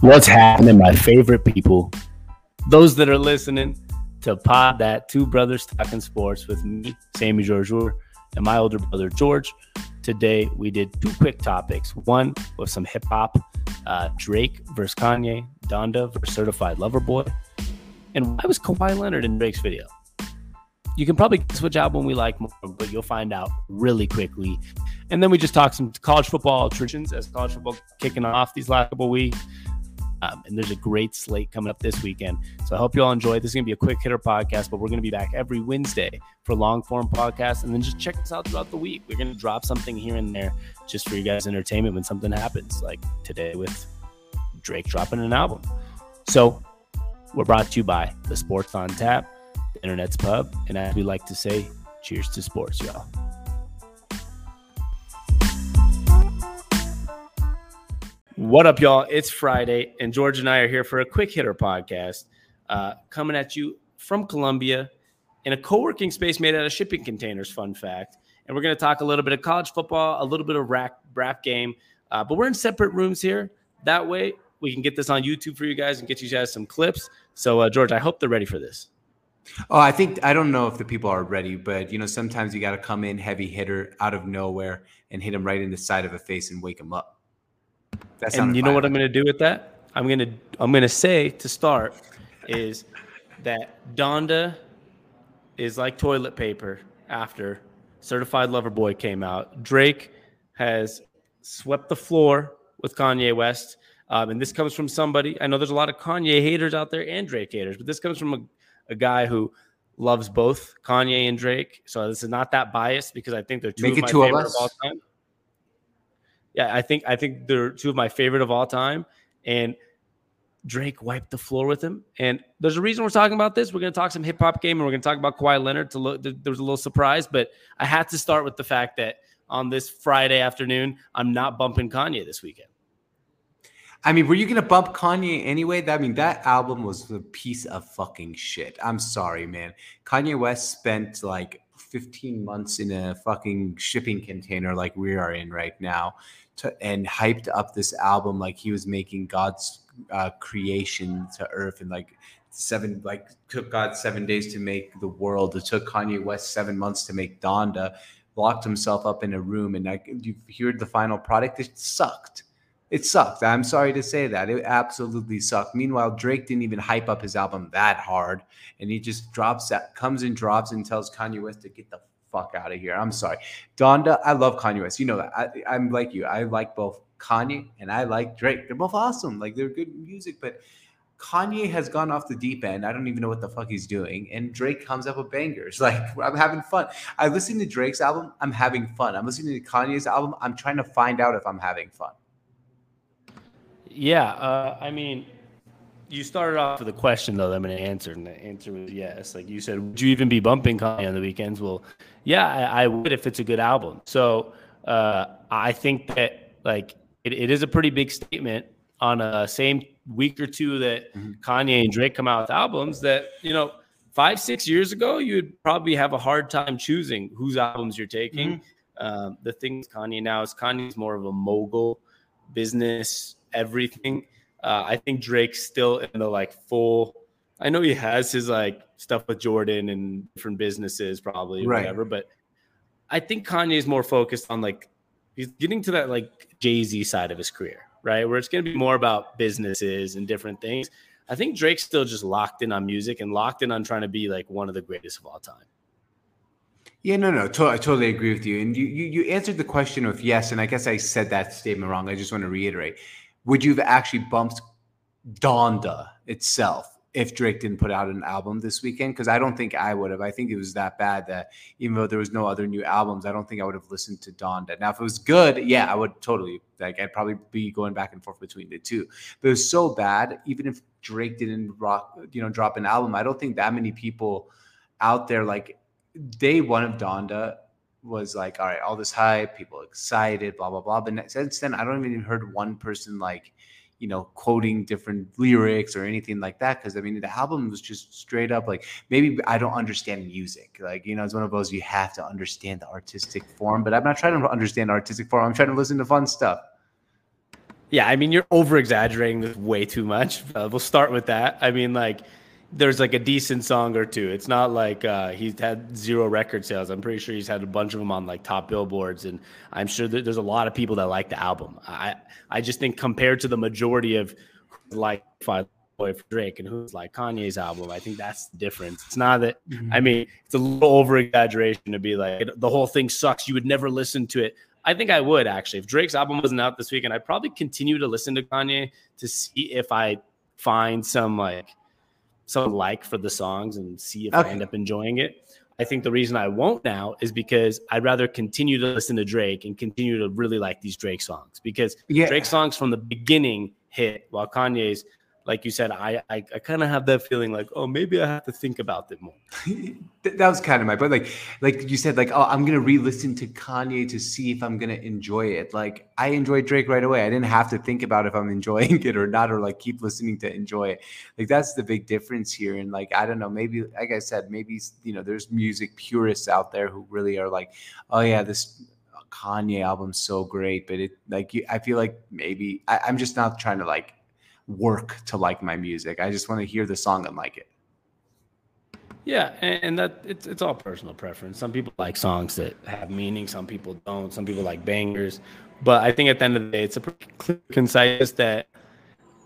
What's happening, my favorite people? Those that are listening to Pod That Two Brothers Talking Sports with me, Sammy George, and my older brother George. Today we did two quick topics. One was some hip hop, uh, Drake versus Kanye, Donda versus Certified Lover Boy, and why was Kawhi Leonard in Drake's video? You can probably guess which album we like more, but you'll find out really quickly. And then we just talked some college football traditions as college football kicking off these last couple weeks. Um, and there's a great slate coming up this weekend. So I hope you all enjoy. This is going to be a quick hitter podcast, but we're going to be back every Wednesday for long form podcasts. And then just check us out throughout the week. We're going to drop something here and there just for you guys' entertainment when something happens, like today with Drake dropping an album. So we're brought to you by the Sports on Tap, the Internet's Pub, and as we like to say, cheers to sports, y'all. What up, y'all? It's Friday, and George and I are here for a quick hitter podcast uh, coming at you from Columbia in a co working space made out of shipping containers. Fun fact. And we're going to talk a little bit of college football, a little bit of rap, rap game, uh, but we're in separate rooms here. That way, we can get this on YouTube for you guys and get you guys some clips. So, uh, George, I hope they're ready for this. Oh, I think I don't know if the people are ready, but you know, sometimes you got to come in heavy hitter out of nowhere and hit them right in the side of the face and wake them up. That and you know what I'm going to do with that? I'm going to I'm going to say to start is that Donda is like toilet paper after Certified Lover Boy came out. Drake has swept the floor with Kanye West. Um, and this comes from somebody. I know there's a lot of Kanye haters out there and Drake haters, but this comes from a, a guy who loves both Kanye and Drake. So this is not that biased because I think they're two Make of my two favorite of, of all time yeah, I think I think they're two of my favorite of all time. And Drake wiped the floor with him. And there's a reason we're talking about this. We're going to talk some hip hop game and we're going to talk about Kawhi Leonard. To look, there was a little surprise, but I had to start with the fact that on this Friday afternoon, I'm not bumping Kanye this weekend. I mean, were you gonna bump Kanye anyway? I mean, that album was a piece of fucking shit. I'm sorry, man. Kanye West spent like 15 months in a fucking shipping container like we are in right now to, and hyped up this album like he was making God's uh, creation to earth and like seven like took God seven days to make the world. It took Kanye West seven months to make Donda. Locked himself up in a room and like you heard the final product. It sucked. It sucked. I'm sorry to say that. It absolutely sucked. Meanwhile, Drake didn't even hype up his album that hard, and he just drops that, comes and drops and tells Kanye West to get the fuck out of here. I'm sorry. Donda, I love Kanye West. You know that. I, am like you. I like both Kanye and I like Drake. They're both awesome. Like they're good music, but Kanye has gone off the deep end. I don't even know what the fuck he's doing. And Drake comes up with bangers. Like I'm having fun. I listen to Drake's album. I'm having fun. I'm listening to Kanye's album. I'm trying to find out if I'm having fun. Yeah. Uh, I mean, you started off with a question though that I'm going to answer, and the answer was yes. Like you said, would you even be bumping Kanye on the weekends? Well, yeah, I, I would if it's a good album. So uh, I think that like it, it is a pretty big statement on a same week or two that mm-hmm. Kanye and Drake come out with albums that you know five six years ago you would probably have a hard time choosing whose albums you're taking. Mm-hmm. Um, the thing with Kanye now is Kanye's more of a mogul business everything uh, I think Drake's still in the like full. I know he has his like stuff with Jordan and different businesses, probably right. whatever. But I think Kanye is more focused on like he's getting to that like Jay Z side of his career, right? Where it's going to be more about businesses and different things. I think Drake's still just locked in on music and locked in on trying to be like one of the greatest of all time. Yeah, no, no, to- I totally agree with you. And you, you, you answered the question of yes, and I guess I said that statement wrong. I just want to reiterate would you have actually bumped Donda itself if Drake didn't put out an album this weekend? Because I don't think I would have. I think it was that bad that even though there was no other new albums, I don't think I would have listened to Donda. Now, if it was good, yeah, I would totally like. I'd probably be going back and forth between the two. But it was so bad, even if Drake didn't rock, you know, drop an album, I don't think that many people out there like day one of Donda was like, all right, all this hype, people excited, blah blah blah. But since then, I don't even heard one person like, you know, quoting different lyrics or anything like that. Because I mean, the album was just straight up like maybe I don't understand music. Like you know, it's one of those you have to understand the artistic form. But I'm not trying to understand artistic form. I'm trying to listen to fun stuff. Yeah, I mean you're over exaggerating this way too much. Uh, we'll start with that. I mean, like there's like a decent song or two. It's not like uh, he's had zero record sales. I'm pretty sure he's had a bunch of them on like top billboards, and I'm sure that there's a lot of people that like the album. I I just think compared to the majority of like Five Boy for Drake and who's like Kanye's album, I think that's the difference. It's not that mm-hmm. I mean it's a little over exaggeration to be like the whole thing sucks. You would never listen to it. I think I would actually. If Drake's album wasn't out this weekend, I'd probably continue to listen to Kanye to see if I find some like some like for the songs and see if okay. I end up enjoying it. I think the reason I won't now is because I'd rather continue to listen to Drake and continue to really like these Drake songs because yeah. Drake songs from the beginning hit while Kanye's like you said, I I, I kind of have that feeling like, oh, maybe I have to think about it more. that was kind of my point. Like like you said, like oh, I'm gonna re-listen to Kanye to see if I'm gonna enjoy it. Like I enjoyed Drake right away. I didn't have to think about if I'm enjoying it or not, or like keep listening to enjoy it. Like that's the big difference here. And like I don't know, maybe like I said, maybe you know, there's music purists out there who really are like, oh yeah, this Kanye album's so great, but it like I feel like maybe I, I'm just not trying to like work to like my music. I just want to hear the song and like it. Yeah, and that it's it's all personal preference. Some people like songs that have meaning. Some people don't. Some people like bangers. But I think at the end of the day, it's a pretty concise that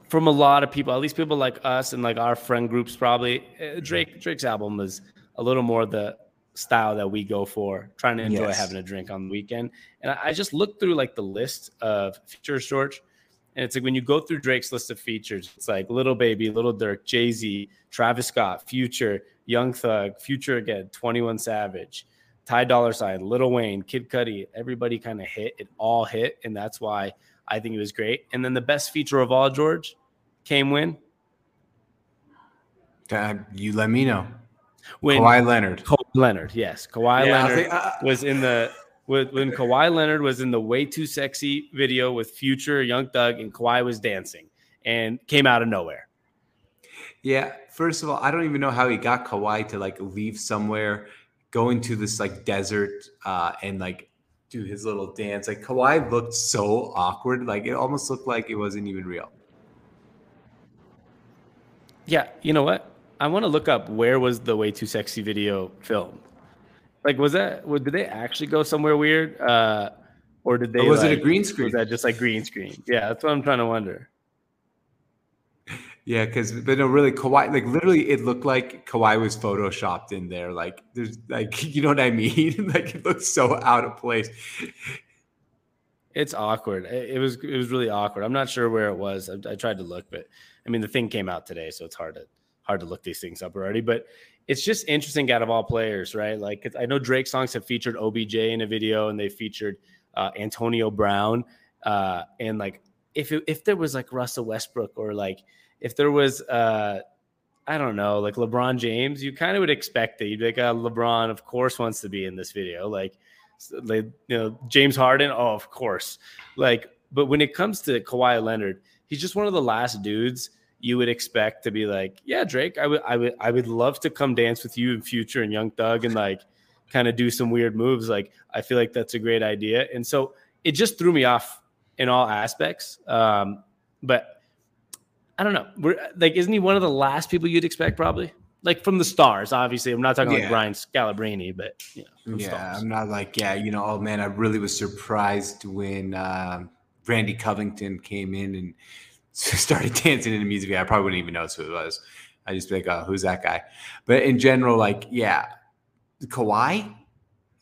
from a lot of people, at least people like us and like our friend groups, probably eh, Drake Drake's album is a little more the style that we go for, trying to enjoy yes. having a drink on the weekend. And I, I just looked through like the list of features, George and it's like when you go through Drake's list of features, it's like Little Baby, Little Durk, Jay Z, Travis Scott, Future, Young Thug, Future again, 21 Savage, Ty Dolla Sign, Lil Wayne, Kid Cudi, everybody kind of hit. It all hit. And that's why I think it was great. And then the best feature of all, George, came when? Uh, you let me know. When Kawhi Leonard. Kawhi Leonard, yes. Kawhi yeah, Leonard uh, was in the when Kawhi Leonard was in the way too sexy video with Future, Young Thug, and Kawhi was dancing and came out of nowhere. Yeah, first of all, I don't even know how he got Kawhi to like leave somewhere, go into this like desert, uh, and like do his little dance. Like Kawhi looked so awkward, like it almost looked like it wasn't even real. Yeah, you know what? I want to look up where was the way too sexy video filmed like, was that? Did they actually go somewhere weird? Uh, or did they? Or was like, it a green screen? Was that just like green screen? Yeah, that's what I'm trying to wonder. Yeah, because but no, really, Kawhi, like literally, it looked like Kawhi was photoshopped in there. Like, there's like, you know what I mean? like, it looks so out of place. It's awkward. It was it was really awkward. I'm not sure where it was. I, I tried to look, but I mean, the thing came out today, so it's hard to hard to look these things up already. But it's just interesting out of all players, right? Like I know Drake songs have featured OBJ in a video, and they featured uh, Antonio Brown, uh, and like if it, if there was like Russell Westbrook or like if there was uh, I don't know like LeBron James, you kind of would expect that You'd be like, oh, LeBron, of course, wants to be in this video. Like, like you know James Harden, oh, of course. Like, but when it comes to Kawhi Leonard, he's just one of the last dudes you would expect to be like, yeah, Drake, I would, I would, I would love to come dance with you in Future and Young Thug and like kind of do some weird moves. Like, I feel like that's a great idea, and so it just threw me off in all aspects. Um, but I don't know. We're like, isn't he one of the last people you'd expect? Probably like from the stars. Obviously, I'm not talking yeah. like Brian Scalabrine, but you know, yeah, stars. I'm not like yeah, you know. Oh man, I really was surprised when uh, Randy Covington came in and started dancing in a music video, I probably wouldn't even notice who it was. I just be like, oh, who's that guy? But in general, like, yeah, Kawhi.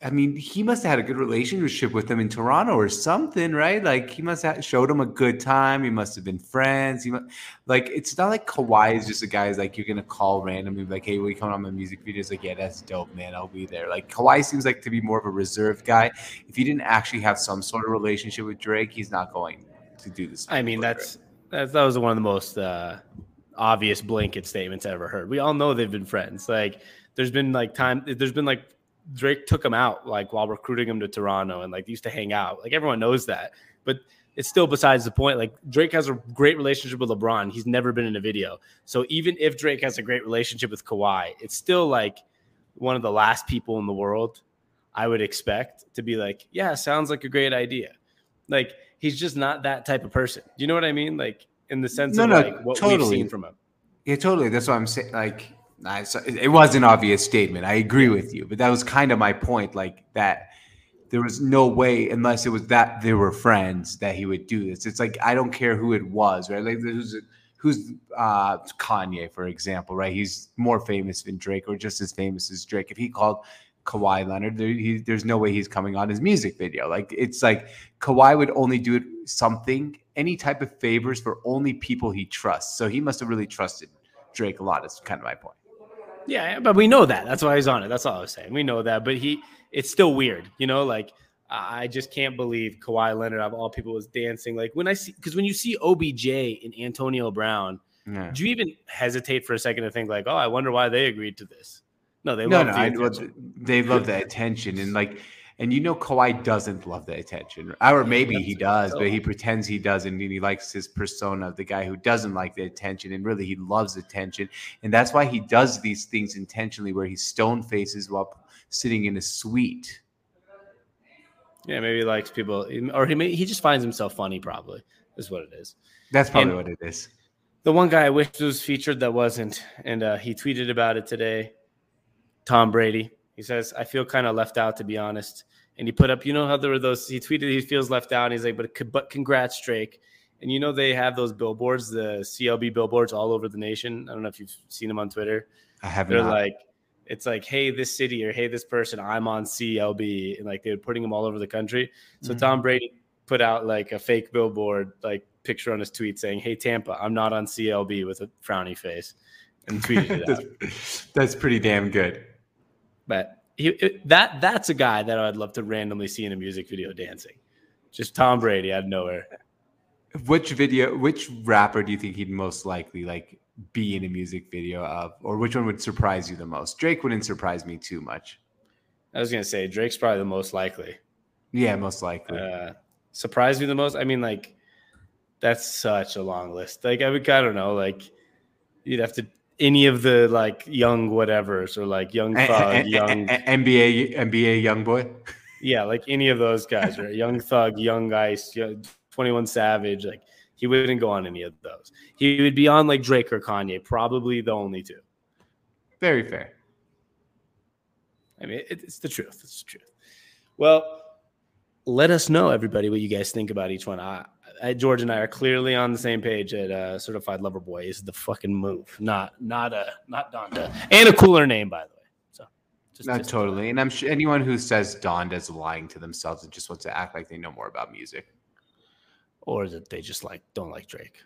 I mean, he must have had a good relationship with him in Toronto or something, right? Like, he must have showed him a good time. He must have been friends. He must, like, it's not like Kawhi is just a guy who's like you're gonna call randomly, like, hey, will you come on my music video? It's like, yeah, that's dope, man. I'll be there. Like, Kawhi seems like to be more of a reserved guy. If he didn't actually have some sort of relationship with Drake, he's not going to do this. I mean, that's. That, that was one of the most uh, obvious blanket statements I ever heard. We all know they've been friends. Like there's been like time. There's been like Drake took him out like while recruiting him to Toronto, and like used to hang out. Like everyone knows that, but it's still besides the point. Like Drake has a great relationship with LeBron. He's never been in a video. So even if Drake has a great relationship with Kawhi, it's still like one of the last people in the world I would expect to be like, yeah, sounds like a great idea. Like he's just not that type of person. Do you know what I mean? Like in the sense No, of no, like what we've totally. seen from him. Yeah, totally. That's what I'm saying. Like, I, it was an obvious statement. I agree with you, but that was kind of my point. Like that, there was no way, unless it was that they were friends, that he would do this. It's like I don't care who it was, right? Like who's who's uh, Kanye, for example, right? He's more famous than Drake, or just as famous as Drake. If he called Kawhi Leonard, there, he, there's no way he's coming on his music video. Like it's like Kawhi would only do it something, any type of favors for only people he trusts. So he must have really trusted Drake a lot. Is kind of my point. Yeah, but we know that. That's why he's on it. That's all I was saying. We know that, but he it's still weird, you know, like I just can't believe Kawhi Leonard of all people was dancing. Like when I see because when you see OBJ and Antonio Brown, Yeah. do you even hesitate for a second to think like, oh, I wonder why they agreed to this? No, they No, love no, the I, attention. they love the attention and like, and you know, Kawhi doesn't love the attention, or maybe he does, but he pretends he doesn't, and he likes his persona of the guy who doesn't like the attention, and really he loves attention, and that's why he does these things intentionally, where he stone faces while sitting in a suite. yeah, maybe he likes people, or he may, he just finds himself funny. Probably is what it is. That's probably And- what it is. The one guy I wish was featured that wasn't, and uh, he tweeted about it today. Tom Brady. He says, "I feel kind of left out, to be honest." And he put up, you know how there were those. He tweeted he feels left out. And he's like, "But but congrats, Drake." And you know they have those billboards, the CLB billboards, all over the nation. I don't know if you've seen them on Twitter. I have They're not. like, it's like, "Hey, this city," or "Hey, this person, I'm on CLB," and like they're putting them all over the country. So Mhm. Tom Brady put out like a fake billboard, like picture on his tweet saying, "Hey Tampa, I'm not on CLB" with a frowny face, and tweeted it that's pretty damn good. But he, it, that that's a guy that I'd love to randomly see in a music video dancing. Just Tom Brady out of nowhere. Which video, which rapper do you think he'd most likely like be in a music video of, or which one would surprise you the most? Drake wouldn't surprise me too much. I was gonna say Drake's probably the most likely. Yeah, most likely. Uh, surprised me the most. I mean, like that's such a long list. Like I would, I don't know, like you'd have to any of the like young whatevers or like young thug, young NBA NBA young boy. yeah, like any of those guys, right? Young Thug, Young Ice, 21 Savage, like he wouldn't go on any of those. He would be on like Drake or Kanye, probably the only two. Very fair. I mean, it, it's the truth. It's the truth. Well, let us know, everybody, what you guys think about each one. I, George and I are clearly on the same page at uh, Certified Lover Boy is the fucking move, not not a not Donda, and a cooler name by the way. So, just, Not just- totally. And I'm sure anyone who says Donda's lying to themselves and just wants to act like they know more about music. or that they just like don't like Drake.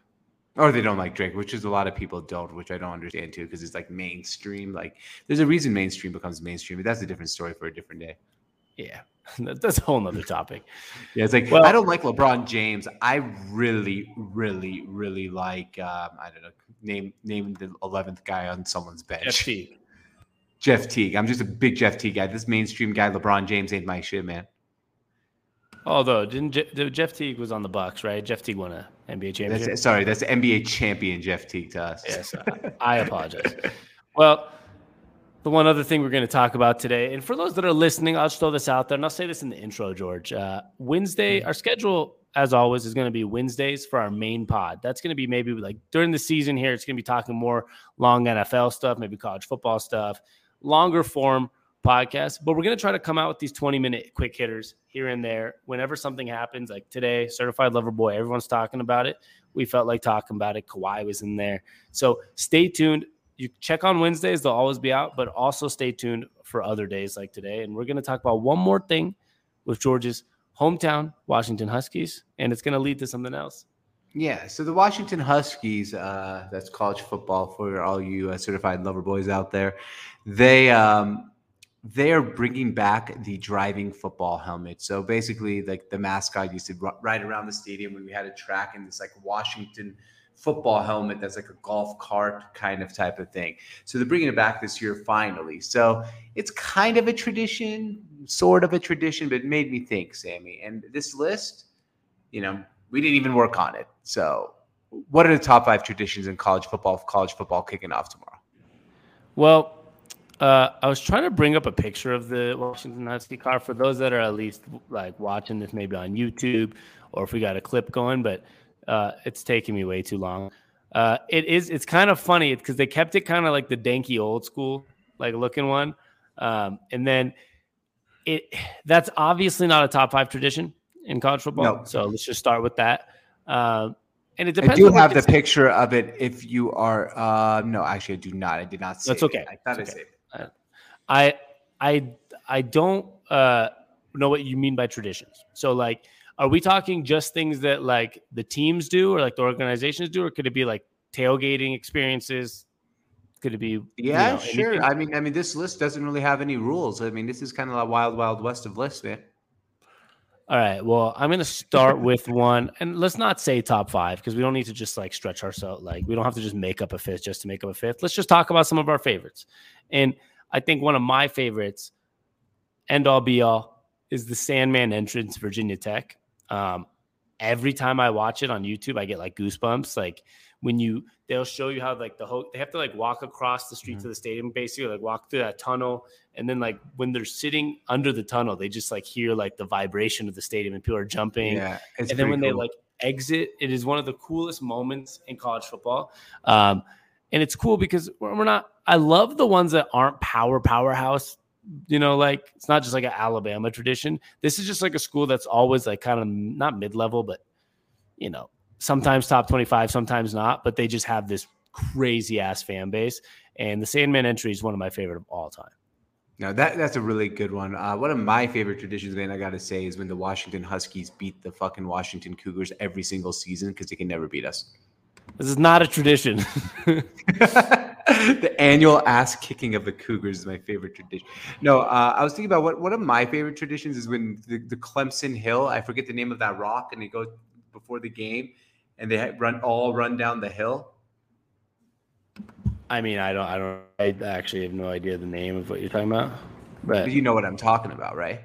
Or they don't like Drake, which is a lot of people don't, which I don't understand too, because it's like mainstream. Like there's a reason mainstream becomes mainstream, but that's a different story for a different day. Yeah, that's a whole nother topic. Yeah, it's like Well- I don't like LeBron James. I really, really, really like um, I don't know, name name the eleventh guy on someone's bench. FT. Jeff Teague. I'm just a big Jeff Teague guy. This mainstream guy, LeBron James, ain't my shit, man. Although didn't Je- Jeff Teague was on the Bucks, right? Jeff Teague won a NBA championship. That's sorry, that's NBA champion Jeff Teague to us. Yes, I- I apologize. Well, the one other thing we're going to talk about today, and for those that are listening, I'll just throw this out there, and I'll say this in the intro, George. Uh, Wednesday, our schedule, as always, is going to be Wednesdays for our main pod. That's going to be maybe like during the season here. It's going to be talking more long NFL stuff, maybe college football stuff, longer form podcast. But we're going to try to come out with these 20 minute quick hitters here and there. Whenever something happens, like today, Certified Lover Boy, everyone's talking about it. We felt like talking about it. Kawhi was in there. So stay tuned. You check on Wednesdays, they'll always be out, but also stay tuned for other days like today. And we're going to talk about one more thing with George's hometown, Washington Huskies, and it's going to lead to something else. Yeah, so the Washington Huskies, uh, that's college football for all you uh, certified lover boys out there. They um, they are bringing back the driving football helmet. So basically, like the mascot used to ri- ride around the stadium when we had a track, and this like Washington football helmet that's like a golf cart kind of type of thing. So they're bringing it back this year finally. So it's kind of a tradition, sort of a tradition, but it made me think, Sammy. And this list, you know, we didn't even work on it. So, what are the top five traditions in college football? College football kicking off tomorrow. Well, Uh, I was trying to bring up a picture of the Washington Husky car for those that are at least like watching this maybe on YouTube or if we got a clip going, but uh, it's taking me way too long. Uh, it is. It's kind of funny because they kept it kind of like the danky old school like looking one, um, and then it. That's obviously not a top five tradition in college football. No. So let's just start with that. Um, and it depends. I do on have the picture of it. If you are, uh, no, actually, I do not. I did not. That's okay. It. I thought It's I okay. saved. it. I I I don't uh know what you mean by traditions. So like are we talking just things that like the teams do or like the organizations do or could it be like tailgating experiences? Could it be you Yeah, know, sure. anything? I mean, I mean, this list doesn't really have any rules. I mean, this is kind of a wild, wild west of lists, man. All right. Well, I'm going to start with one, and let's not say top five because we don't need to just like stretch ourselves. Like we don't have to just make up a fifth just to make up a fifth. Let's just talk about some of our favorites. And I think one of my favorites, end all be all, is the Sandman entrance, Virginia Tech. Um, every time I watch it on YouTube, I get like goosebumps. Like when you, they'll show you how like the whole, they have to like walk across the street Mhm. to the stadium, basically like walk through that tunnel and then like when they're sitting under the tunnel, they just like hear like the vibration of the stadium and people are jumping. Yeah, and then when pretty they like exit, it is one of the coolest moments in college football. Um, and it's cool because we're, we're not. I love the ones that aren't power powerhouse. You know, like it's not just like an Alabama tradition. This is just like a school that's always like kind of not mid level, but you know, sometimes top twenty five, sometimes not. But they just have this crazy ass fan base. And the Sandman entry is one of my favorite of all time. No, that that's a really good one. Uh, one of my favorite traditions, man, I gotta say, is when the Washington Huskies beat the fucking Washington Cougars every single season because they can never beat us. This is not a tradition. the annual ass kicking of the Cougars is my favorite tradition. No, uh, I was thinking about what one of my favorite traditions is when the, the Clemson Hill. I forget the name of that rock, and they go before the game, and they run all run down the hill. I mean, I don't, I don't, I actually have no idea the name of what you're talking about. But You know what I'm talking about, right?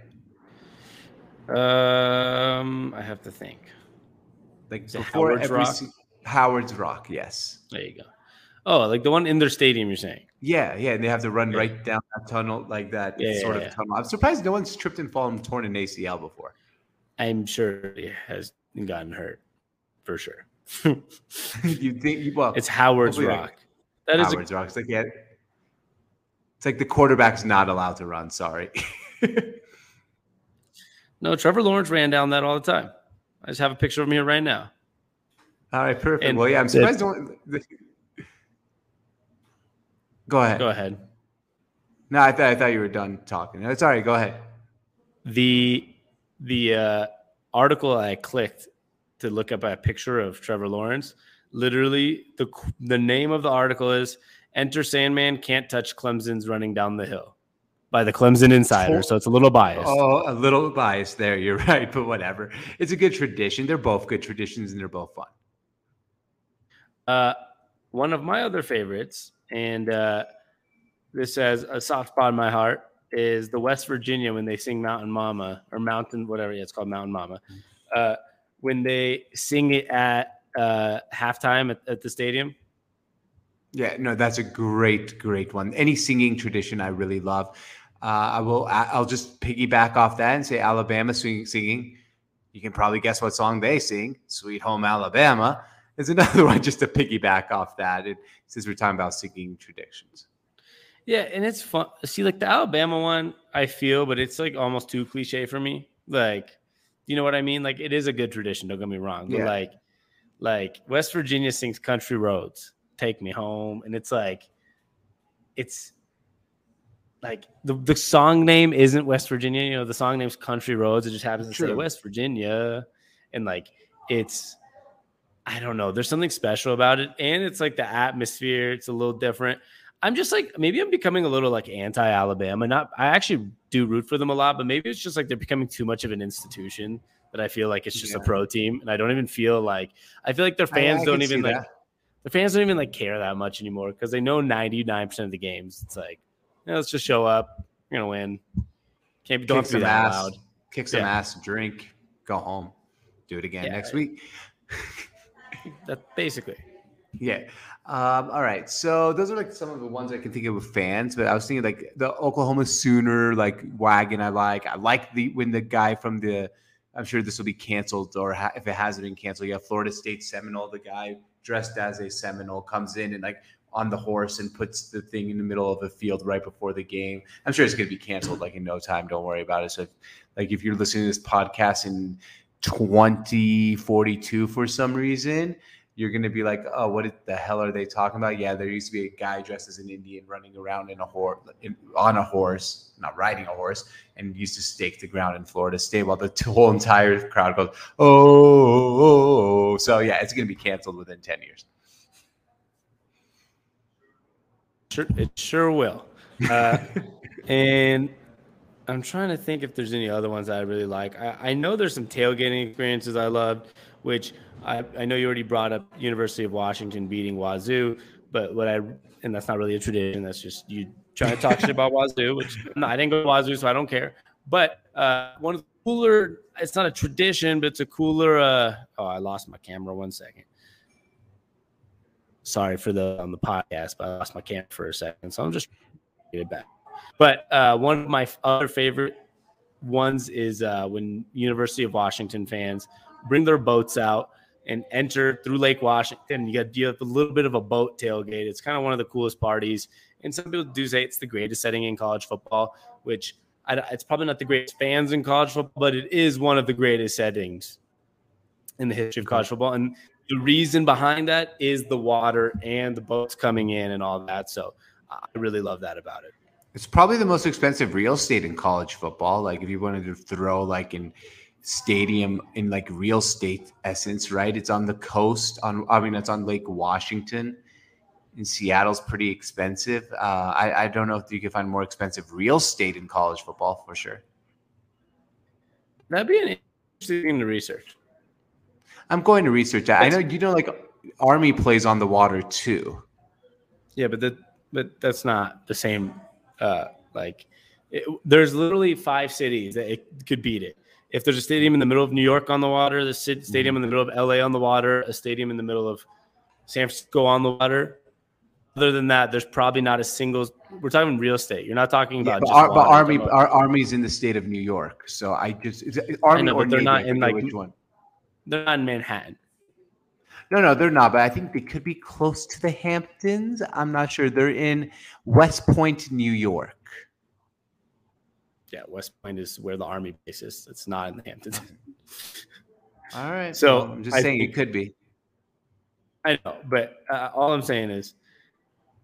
um, I have to think. Like before Howard's every Rock? se- Howard's Rock, yes. There you go. Oh, like the one in their stadium. You're saying? Yeah, yeah, and they have to run Yeah. right down that tunnel, like that Yeah, sort yeah, of tunnel. I'm surprised no one's tripped and fallen, torn an ACL before. I'm sure it has gotten hurt for sure. you think? Well, it's Howard's Hopefully, like, Rock. That is a Howard's Rock. It's like yeah, it's like the quarterback's not allowed to run. Sorry. no. Trevor Lawrence ran down that all the time. I just have a picture of him here right now. All right, perfect. And well, yeah, I'm surprised. no one- Go ahead. Go ahead. No, I thought I thought you were done talking. No, all right. go ahead. The the uh, article I clicked to look up a picture of Trevor Lawrence. Literally, the the name of the article is "Enter Sandman Can't Touch Clemson's Running Down the Hill" by the Clemson Insider. So it's a little biased. Oh, a little biased there. You're right, but whatever. It's a good tradition. They're both good traditions, and they're both fun. Uh, one of my other favorites, and uh, this has a soft spot in my heart, is the West Virginia when they sing Mountain Mama or Mountain, whatever yeah, it's called, Mountain Mama. Uh, when they sing it at uh, halftime at, at the stadium. Yeah, no, that's a great, great one. Any singing tradition I really love. Uh, I will. I'll just piggyback off that and say Alabama swing, singing. You can probably guess what song they sing. "Sweet Home Alabama" is another one just to piggyback off that. And since we're talking about singing traditions, Yeah, and it's fun. See, like the Alabama one, I feel, but it's like almost too cliche for me. Like, you know what I mean? Like, it is a good tradition. Don't get me wrong, but Yeah. like, like West Virginia sings "Country Roads," "Take Me Home," and it's like, it's like the the song name isn't West Virginia. You know, the song name's "Country Roads." It just happens to say West Virginia, and like, it's. I don't know. There's something special about it, and it's like the atmosphere. It's a little different. I'm just like maybe I'm becoming a little like anti-Alabama. Not I actually do root for them a lot, but maybe it's just like they're becoming too much of an institution that I feel like it's just a pro team, and I don't even feel like I feel like their I- I fans don't even like that. the fans don't even like care that much anymore because they know 99 percent of the games. It's like yeah, let's just show up. We're gonna win. Can't be don't have kick to be some that ass, loud. kick some Yeah. ass, drink, go home, do it again Yeah. next week. That basically. Yeah. Um, all right. So those are like some of the ones I can think of with fans, but I was thinking like the Oklahoma Sooner like wagon. I like. I like the when the guy from the. I'm sure this will be canceled, or ha- if it hasn't been canceled, yeah. Florida State Seminole, the guy dressed as a Seminole comes in and like on the horse and puts the thing in the middle of the field right before the game. I'm sure it's going to be canceled like in no time. Don't worry about it. So, if, like if you're listening to this podcast in 2042 for some reason, you're going to be like, oh, what the hell are they talking about? Yeah, there used to be a guy dressed as an Indian running around in a horse, on a horse, not riding a horse, and used to stake the ground in Florida State while the whole entire crowd goes, oh. So, yeah, it's going to be canceled within 10 years. Sure, it sure will. Uh, and I'm trying to think if there's any other ones I really like. I, I know there's some tailgating experiences I loved, which I, I know you already brought up University of Washington beating Wazoo, but what I and that's not really a tradition. That's just you trying to talk shit about Wazoo, which no, I didn't go to Wazoo, so I don't care. But uh, one of the cooler, it's not a tradition, but it's a cooler. Uh, oh, I lost my camera. One second. Sorry for the on the podcast, but I lost my camera for a second, so I'm just get it back. But uh, one of my other favorite ones is uh, when University of Washington fans bring their boats out and enter through Lake Washington. You got a little bit of a boat tailgate. It's kind of one of the coolest parties. And some people do say it's the greatest setting in college football, which I, it's probably not the greatest fans in college football, but it is one of the greatest settings in the history of college football. And the reason behind that is the water and the boats coming in and all that. So I really love that about it. It's probably the most expensive real estate in college football. Like if you wanted to throw like in stadium in like real estate essence, right? It's on the coast on I mean it's on Lake Washington. In Seattle's pretty expensive. Uh, I, I don't know if you can find more expensive real estate in college football for sure. That'd be an interesting thing to research. I'm going to research that. I know you know like Army plays on the water too. Yeah, but that but that's not the same. Uh, like, it, there's literally five cities that it could beat it. If there's a stadium in the middle of New York on the water, the stadium in the middle of LA on the water, a stadium in the middle of San Francisco on the water. Other than that, there's probably not a single. We're talking real estate. You're not talking about. Yeah, but, but army, our army's in the state of New York, so I just army I know, but they're Navy, not in like which one. They're not in Manhattan. No, no, they're not. But I think they could be close to the Hamptons. I'm not sure. They're in West Point, New York. Yeah, West Point is where the army base is. It's not in the Hamptons. all right. So well, I'm just I saying think, it could be. I know, but uh, all I'm saying is,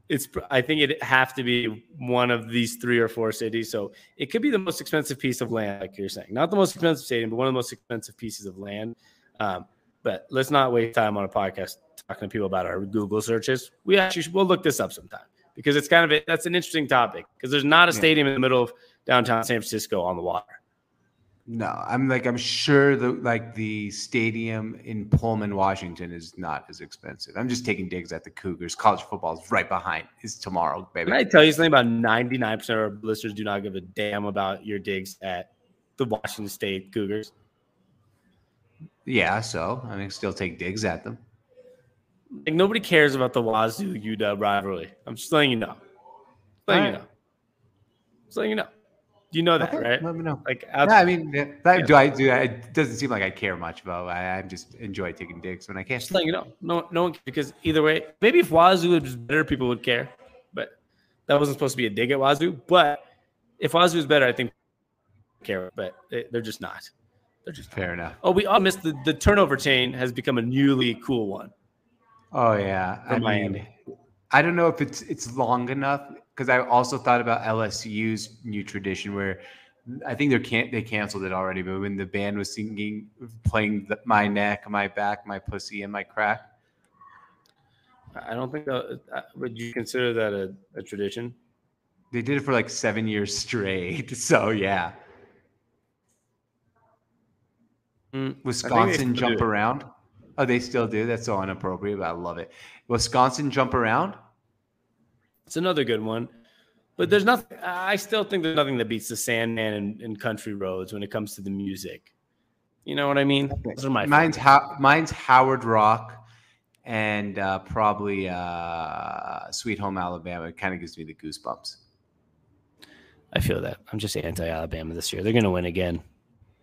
it's. I think it have to be one of these three or four cities. So it could be the most expensive piece of land, like you're saying, not the most expensive stadium, but one of the most expensive pieces of land. Um, but let's not waste time on a podcast talking to people about our Google searches. We actually should, we'll look this up sometime because it's kind of a, that's an interesting topic because there's not a stadium in the middle of downtown San Francisco on the water. No, I'm like I'm sure the like the stadium in Pullman, Washington is not as expensive. I'm just taking digs at the Cougars. College football is right behind. Is tomorrow, baby. Can I tell you something about 99% of our listeners do not give a damn about your digs at the Washington State Cougars? Yeah, so I mean, still take digs at them. Like nobody cares about the Wazoo UW rivalry. I'm just letting you know. Just letting right. you know. Just letting you know. You know that, okay, right? Let me know. Like, yeah, I mean, yeah. do I do? I, it doesn't seem like I care much about. I, I just enjoy taking digs when I can. Just letting you know. No, no one because either way, maybe if Wazoo was better, people would care. But that wasn't supposed to be a dig at Wazoo. But if Wazoo is better, I think care. But they're just not. They're just fair enough. Oh, we all missed the, the turnover chain has become a newly cool one. Oh yeah, I Miami. Mean, I don't know if it's it's long enough because I also thought about LSU's new tradition where I think they're can they canceled it already. But when the band was singing, playing the, my neck, my back, my pussy, and my crack. I don't think that. Uh, would you consider that a, a tradition? They did it for like seven years straight. So yeah. Mm, Wisconsin jump around. Oh, they still do. That's so inappropriate, but I love it. Wisconsin jump around. It's another good one, but there's nothing. I still think there's nothing that beats the Sandman and, and Country Roads when it comes to the music. You know what I mean? Those are my. Mine's how. Mine's Howard Rock, and uh, probably uh, Sweet Home Alabama. It kind of gives me the goosebumps. I feel that. I'm just anti-Alabama this year. They're going to win again.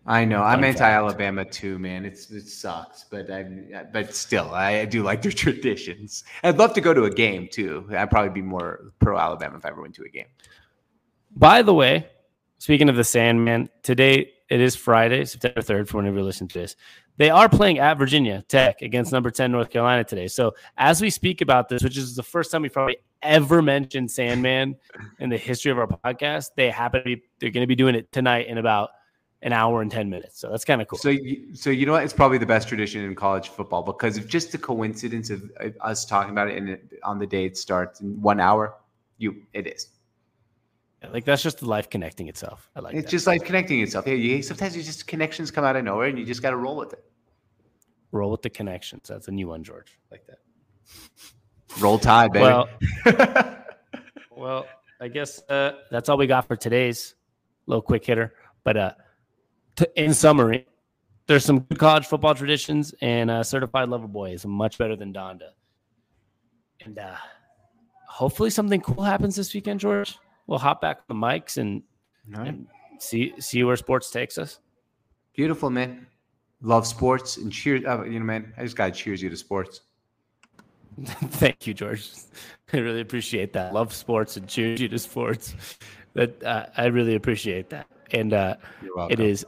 I know. I'm anti Alabama too, man. It's it sucks, but I but still, I do like their traditions. I'd love to go to a game too. I'd probably be more pro Alabama if I ever went to a game. By the way, speaking of the Sandman, today it is Friday, September 3rd, for whenever you listen to this. They are playing at Virginia Tech against number 10 North Carolina today. So as we speak about this, which is the first time we probably ever mentioned Sandman in the history of our podcast, they happen to be they're going to be doing it tonight in about an hour and 10 minutes. So that's kind of cool. So, you, so you know what? It's probably the best tradition in college football because of just the coincidence of, us talking about it and on the day it starts in one hour. You, it is. Yeah, like that's just the life connecting itself. I like it's that. just like connecting itself. Yeah, you, sometimes you just connections come out of nowhere and you just got to roll with it. roll with the connections. That's a new one, George. Like that. Roll tide, baby. Well, well, I guess uh, that's all we got for today's little quick hitter. But uh, to, in summary, there's some good college football traditions, and uh, Certified Lover Boy is much better than Donda. And uh, hopefully, something cool happens this weekend, George. We'll hop back on the mics and, right. and see see where sports takes us. Beautiful, man. Love sports and cheers. Uh, you know, man, I just got to cheers you to sports. Thank you, George. I really appreciate that. Love sports and cheers you to sports. That uh, I really appreciate that. And uh, it is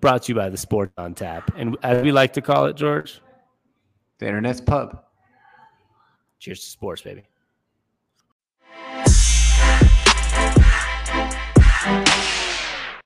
brought to you by the Sport on Tap, and as we like to call it, George. The internet's pub. Cheers to sports, baby.